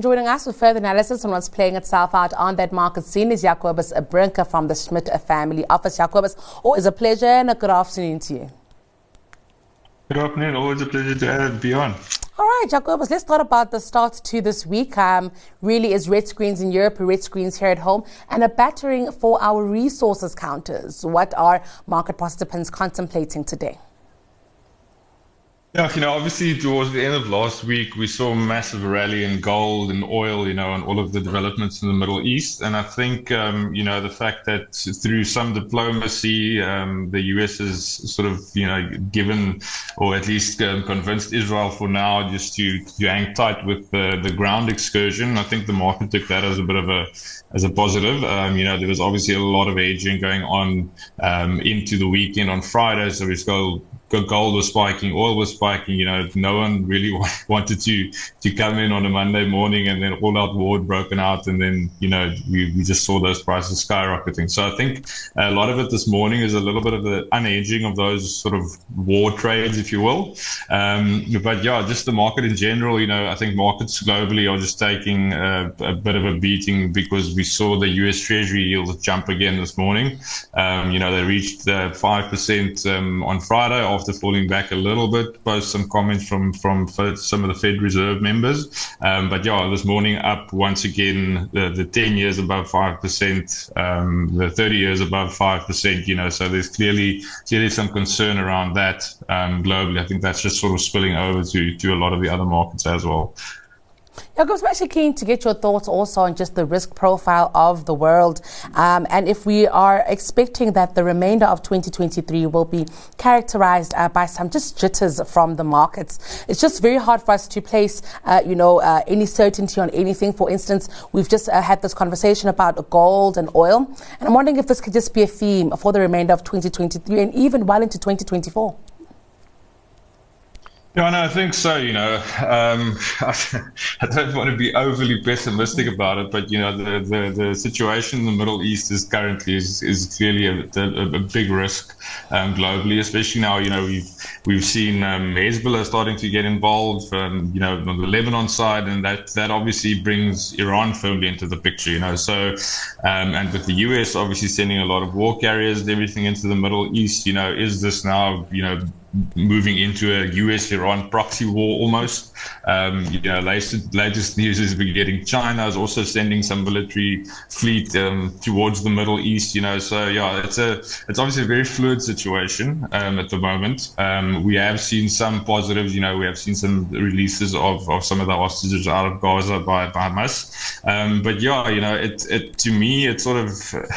Joining us with further analysis on what's playing itself out on that market scene is Jacobus Brink from the Schmidt family office. Jacobus, always a pleasure and a good afternoon to you. Good afternoon. Always a pleasure to be on. All right, Jacobus, let's talk about the start to this week. Um, really is red screens in Europe, red screens here at home, and a battering for our resources counters. What are market participants contemplating today? Yeah, you know, obviously towards the end of last week, we saw a massive rally in gold and oil, you know, and all of the developments in the Middle East. And I think, um, you know, the fact that through some diplomacy, um, the US has sort of, you know, given or at least um, convinced Israel for now just to, to hang tight with the, the ground excursion. I think the market took that as a bit of a as a positive. Um, you know, there was obviously a lot of hedging going on um, into the weekend on Friday, so we still gold was spiking, oil was spiking. You know, no one really wanted to to come in on a Monday morning and then all out war broken out, and then you know we, we just saw those prices skyrocketing. So I think a lot of it this morning is a little bit of the unhedging of those sort of war trades, if you will. Um, but yeah, just the market in general. You know, I think markets globally are just taking a, a bit of a beating because we saw the U.S. Treasury yields jump again this morning. Um, you know, they reached five uh, percent um, on Friday after falling back a little bit, post some comments from from some of the Fed Reserve members. Um, but yeah, this morning up once again, the, the 10 years above 5%, um, the 30 years above 5%, you know, so there's clearly clearly some concern around that um, globally. I think that's just sort of spilling over to, to a lot of the other markets as well. I was actually keen to get your thoughts also on just the risk profile of the world. Um, and if we are expecting that the remainder of 2023 will be characterized uh, by some just jitters from the markets. It's just very hard for us to place, uh, you know, uh, any certainty on anything. For instance, we've just uh, had this conversation about gold and oil. And I'm wondering if this could just be a theme for the remainder of 2023 and even well into 2024. Yeah, no, I think so. You know, um, I, don't want to be overly pessimistic about it, but you know, the, the, the situation in the Middle East is currently is, is clearly a, a, a big risk um, globally, especially now. You know, we've we've seen um, Hezbollah starting to get involved, you know, on the Lebanon side, and that that obviously brings Iran firmly into the picture. You know, so um, and with the US obviously sending a lot of war carriers, and everything into the Middle East. You know, is this now you know moving into a US Iran proxy war almost. Um, you know, latest, latest news is we're getting China is also sending some military fleet um, towards the Middle East. You know, so yeah, it's a it's obviously a very fluid situation um, at the moment. Um, we have seen some positives. You know, we have seen some releases of, of some of the hostages out of Gaza by, by Hamas. Um, but yeah, you know, it it to me it's sort of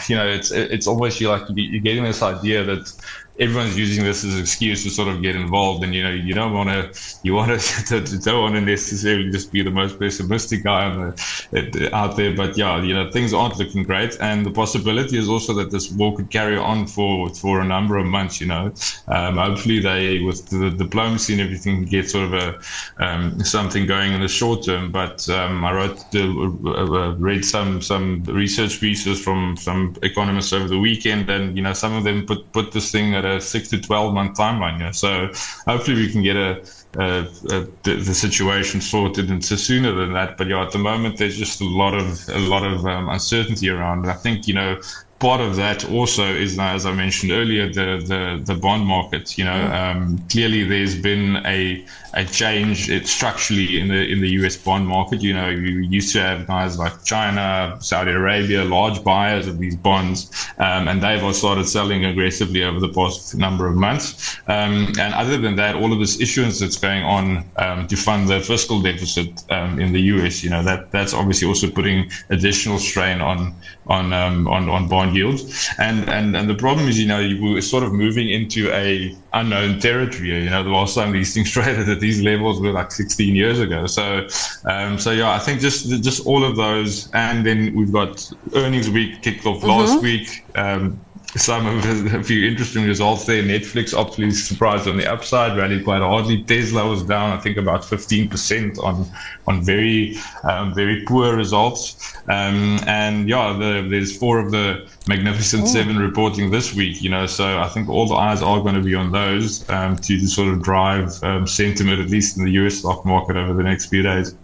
you know it's it's almost you like you're getting this idea that everyone's using this as an excuse to sort of get involved and you know you don't want to you want to don't want to necessarily just be the most pessimistic guy the, out there but yeah you know things aren't looking great. And the possibility is also that this war could carry on for for a number of months you know. Um, hopefully they with the diplomacy and everything get sort of a um, something going in the short term. But um, I wrote uh, uh, read some some research pieces from some economists over the weekend and you know some of them put put this thing at a six to 12 month timeline. Yeah. So hopefully we can get a, the, the, situation sorted into sooner than that. But yeah, at the moment there's just a lot of a lot of um, uncertainty around. And I think you know part of that also is, as I mentioned earlier, the the, the bond market. You know, um, clearly there's been a a change it, structurally in the in the U.S. bond market. You know, you used to have guys like China, Saudi Arabia, large buyers of these bonds, um, and they've all started selling aggressively over the past number of months. Um, and other than that, all of this issuance that's going on um, to fund the fiscal deficit um, in the U.S. You know, that that's obviously also putting additional strain on on um, on on bond yields. And and and the problem is, you know, we're sort of moving into a unknown territory. You know, the last time these things traded at these levels were like 16 years ago. So, um, so yeah, I think just just all of those, and then we've got earnings week kicked off mm-hmm. last week. Um, some of a few interesting results there. Netflix obviously surprised on the upside, rallied quite hardly. Tesla was down, I think, about 15% on on very um, very poor results. Um, and yeah, the, there's four of the Magnificent Ooh. Seven reporting this week. You know, so I think all the eyes are going to be on those um, to, to, sort of drive um, sentiment, at least in the U.S. stock market, over the next few days.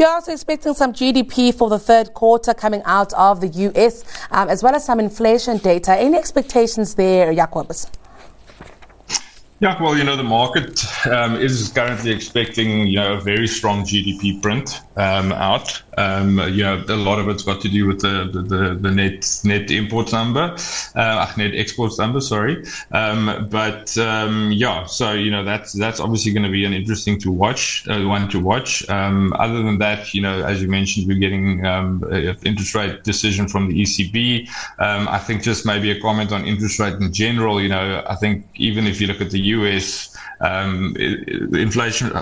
We're also expecting some GDP for the third quarter coming out of the US, um, as well as some inflation data. Any expectations there, Jacobus? Yeah, well, you know, the market um, is currently expecting, you know, a very strong GDP print um, out. Um, you know, a lot of it's got to do with the the, the net net import number, uh, net exports number. Sorry, um, but um, yeah, so you know that's that's obviously going to be an interesting to watch uh, one to watch. Um, other than that, you know, as you mentioned, we're getting interest rate decision from the ECB. I think just maybe a comment on interest rate in general. You know, I think even if you look at the US um, inflation,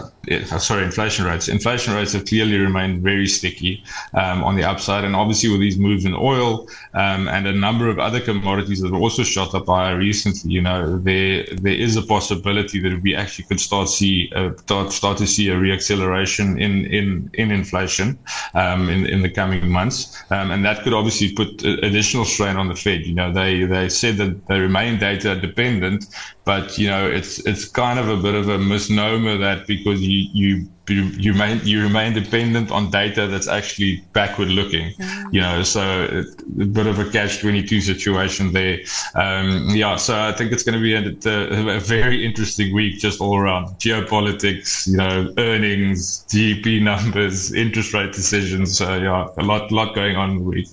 sorry, inflation rates. Inflation rates have clearly remained very sticky um, on the upside, and obviously with these moves in oil um, and a number of other commodities that have also shot up higher recently, you know, there there is a possibility that we actually could start see uh, start, start to see a reacceleration in in in inflation um, in in the coming months, um, and that could obviously put additional strain on the Fed. You know, they they said that they remain data dependent, but you know, it's it's kind of a bit of a misnomer that because you you you, you remain you remain dependent on data that's actually backward looking, mm. you know. So a bit of a catch twenty two situation there. Um, yeah, so I think it's going to be a, a, very interesting week just all around geopolitics, you know, earnings, GDP numbers, interest rate decisions. So yeah, a lot lot going on in the week.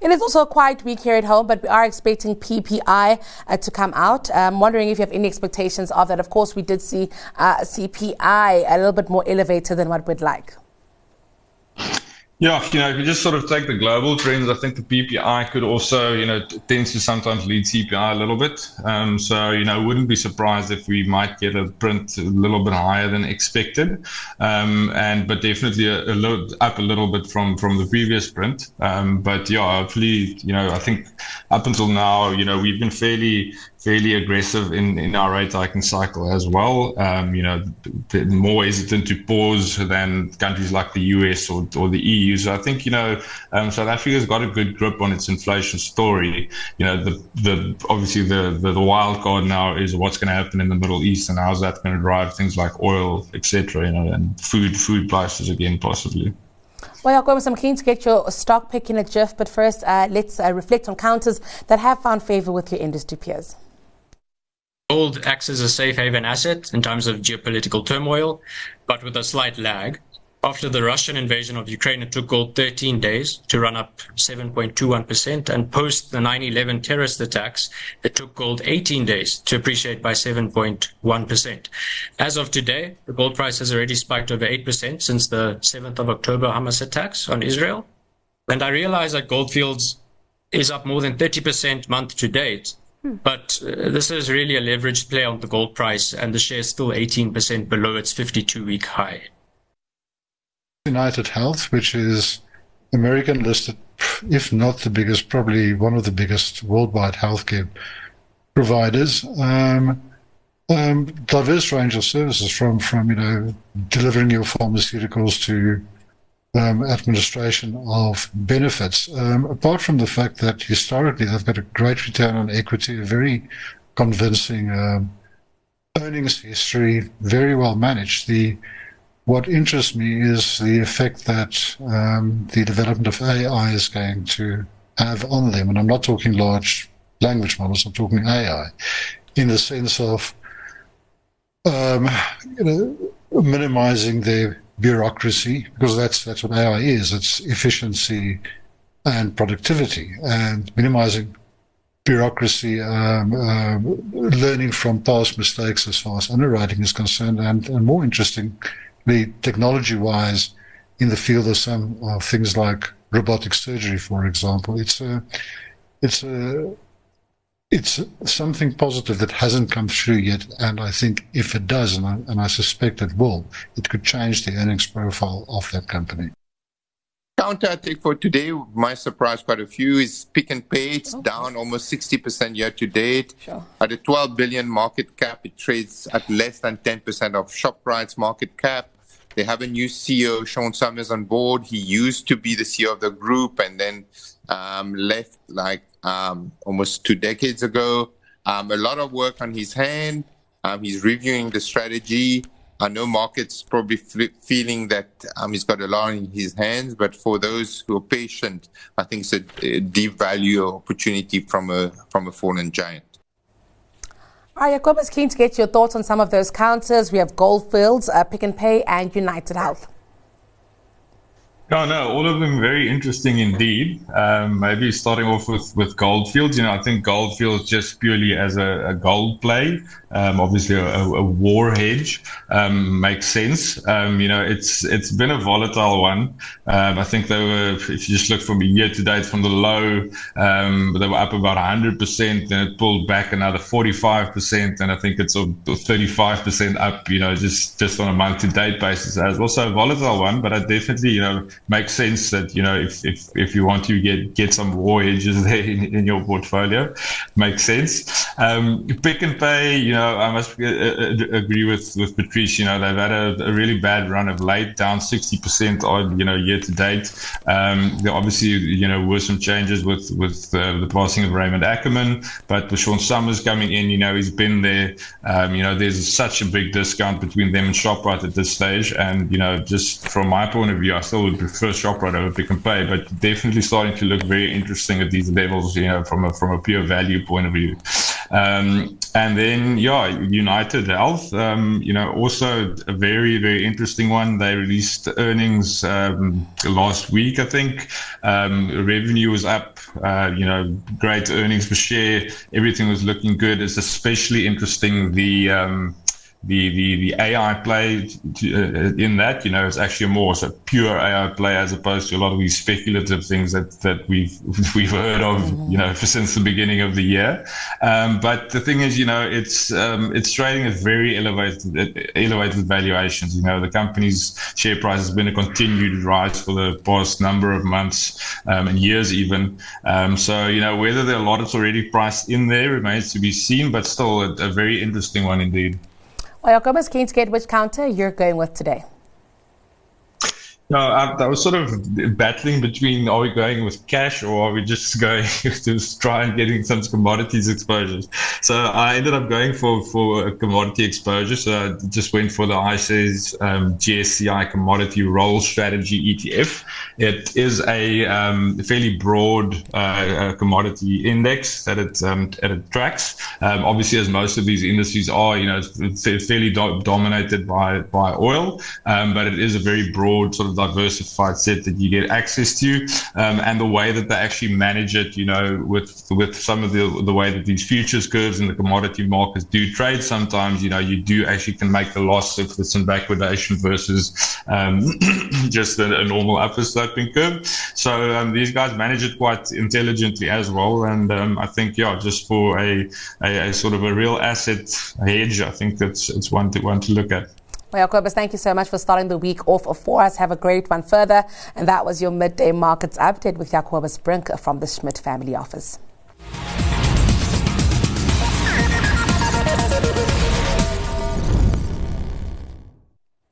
It is also a quiet week here at home, but we are expecting PPI uh, to come out. I'm wondering if you have any expectations of that. Of course, we did see uh, CPI a little bit more elevated than what we'd like. Yeah, you know, if you just sort of take the global trends, I think the PPI could also, you know, tends to sometimes lead CPI a little bit. Um, so, you know, wouldn't be surprised if we might get a print a little bit higher than expected, um, and but definitely a, a, little up a little bit from from the previous print. Um, but yeah, hopefully, you know, I think up until now, you know, we've been fairly fairly aggressive in, in our rate hiking cycle as well. Um, you know, more hesitant to pause than countries like the US or, or the EU. So I think, you know, um, South Africa's got a good grip on its inflation story. You know, the, the obviously the, the, the wild card now is what's going to happen in the Middle East and how's that going to drive things like oil, etc. You know, and food, food prices again, possibly. Well, Jacobus, I'm keen to get your stock pick in a jiff, but first, uh, let's uh, reflect on counters that have found favor with your industry peers. Gold acts as a safe haven asset in times of geopolitical turmoil, but with a slight lag. After the Russian invasion of Ukraine, it took gold 13 days to run up 7.21%, and post the 9 11 terrorist attacks, it took gold 18 days to appreciate by 7.1%. As of today, the gold price has already spiked over 8% since the 7th of October Hamas attacks on Israel. And I realize that Gold Fields is up more than 30% month to date. But uh, this is really a leveraged play on the gold price, and the share is still 18% below its 52 week high. UnitedHealth, which is American listed, if not the biggest, probably one of the biggest worldwide healthcare providers. Um, um, diverse range of services from, from you know delivering your pharmaceuticals to um, administration of benefits. Um, apart from the fact that historically they've got a great return on equity, a very convincing um, earnings history, very well managed. The what interests me is the effect that um, the development of AI is going to have on them, and I'm not talking large language models. I'm talking AI, in the sense of um, you know minimizing their bureaucracy, because that's that's what AI is. It's efficiency and productivity, and minimizing bureaucracy, um, uh, learning from past mistakes as far as underwriting is concerned, and, and more interestingly, technology-wise, in the field of some things like robotic surgery, for example, it's a it's a it's something positive that hasn't come through yet. And I think if it does, and I, and I suspect it will, it could change the earnings profile of that company. Counter take for today, my surprise quite a few is Pick n Pay. It's okay. down almost 60% year to date. Sure. At a 12 billion market cap, it trades at less than 10% of Shoprite's market cap. They have a new CEO, Sean Summers, on board. He used to be the CEO of the group and then um, left like um, almost two decades ago. Um, a lot of work on his hand. Um, he's reviewing the strategy. I know markets probably f- feeling that um, he's got a lot in his hands, but for those who are patient, I think it's a, a deep value opportunity from a from a fallen giant. All right, Jacobus keen to get your thoughts on some of those counters. We have Gold Fields, uh, Pick n Pay, and United Health. Oh, no, all of them very interesting indeed. Um, maybe starting off with, with Gold Fields. You know, I think Gold Fields just purely as a, a gold play, um, obviously a, a, war hedge, um, makes sense. Um, you know, it's it's been a volatile one. Um, I think they were, if you just look from year to date from the low, um, they were up about 100%, then it pulled back another 45%, and I think it's 35% up, you know, just, just on a month to date basis as well. So a volatile one, but I definitely, you know, makes sense that you know if if, if you want to get get some war hedges there in, in your portfolio, makes sense. Um, Pick n Pay, you know, I must uh, uh, agree with with Patrice. You know, they've had a, a really bad run of late, down sixty percent on you know year to date. Um, there obviously you know were some changes with with uh, the passing of Raymond Ackerman, but with Sean Summers coming in, you know, he's been there. Um, you know, there's such a big discount between them and Shoprite at this stage, and you know, just from my point of view, I still would prefer Shoprite over Pick n Pay, but definitely starting to look very interesting at these levels, you know, from a from a pure value point of view. Um, and then, yeah, UnitedHealth, um, you know, also a very, very interesting one. They released earnings um, last week, I think. Um, revenue was up, uh, you know, great earnings per share. Everything was looking good. It's especially interesting the um, the the the AI play to, uh, in that, you know, it's actually more so pure AI play as opposed to a lot of these speculative things that that we've we've heard of, you know, since the beginning of the year. Um, but the thing is, you know, it's um, it's trading at very elevated elevated valuations. You know, the company's share price has been a continued rise for the past number of months um, and years even. Um, so you know, whether there are a lot that's already priced in there remains to be seen, but still a, a very interesting one indeed. Well, Jacob keen to get which counter you're going with today. No, I, I, was sort of battling between are we going with cash or are we just going to try and getting some commodities exposures. So I ended up going for, for a commodity exposure. So I just went for the iShares um, GSCI commodity roll strategy ETF. It is a um, fairly broad uh, commodity index that it, um, that it tracks. Um, obviously, as most of these industries are, you know, it's fairly do- dominated by, by oil, um, but it is a very broad sort of diversified set that you get access to, um, and the way that they actually manage it, you know, with with some of the the way that these futures curves and the commodity markets do trade. Sometimes, you know, you do actually can make a loss if there's some backwardation versus um, just a, a, normal upper sloping curve. So um, these guys manage it quite intelligently as well, and um, I think yeah, just for a, a, a sort of a real asset hedge, I think that's it's one to one to look at. Well, Jacobus, thank you so much for starting the week off for us. Have a great one further. And that was your midday markets update with Jacobus Brink from the Schmidt family office.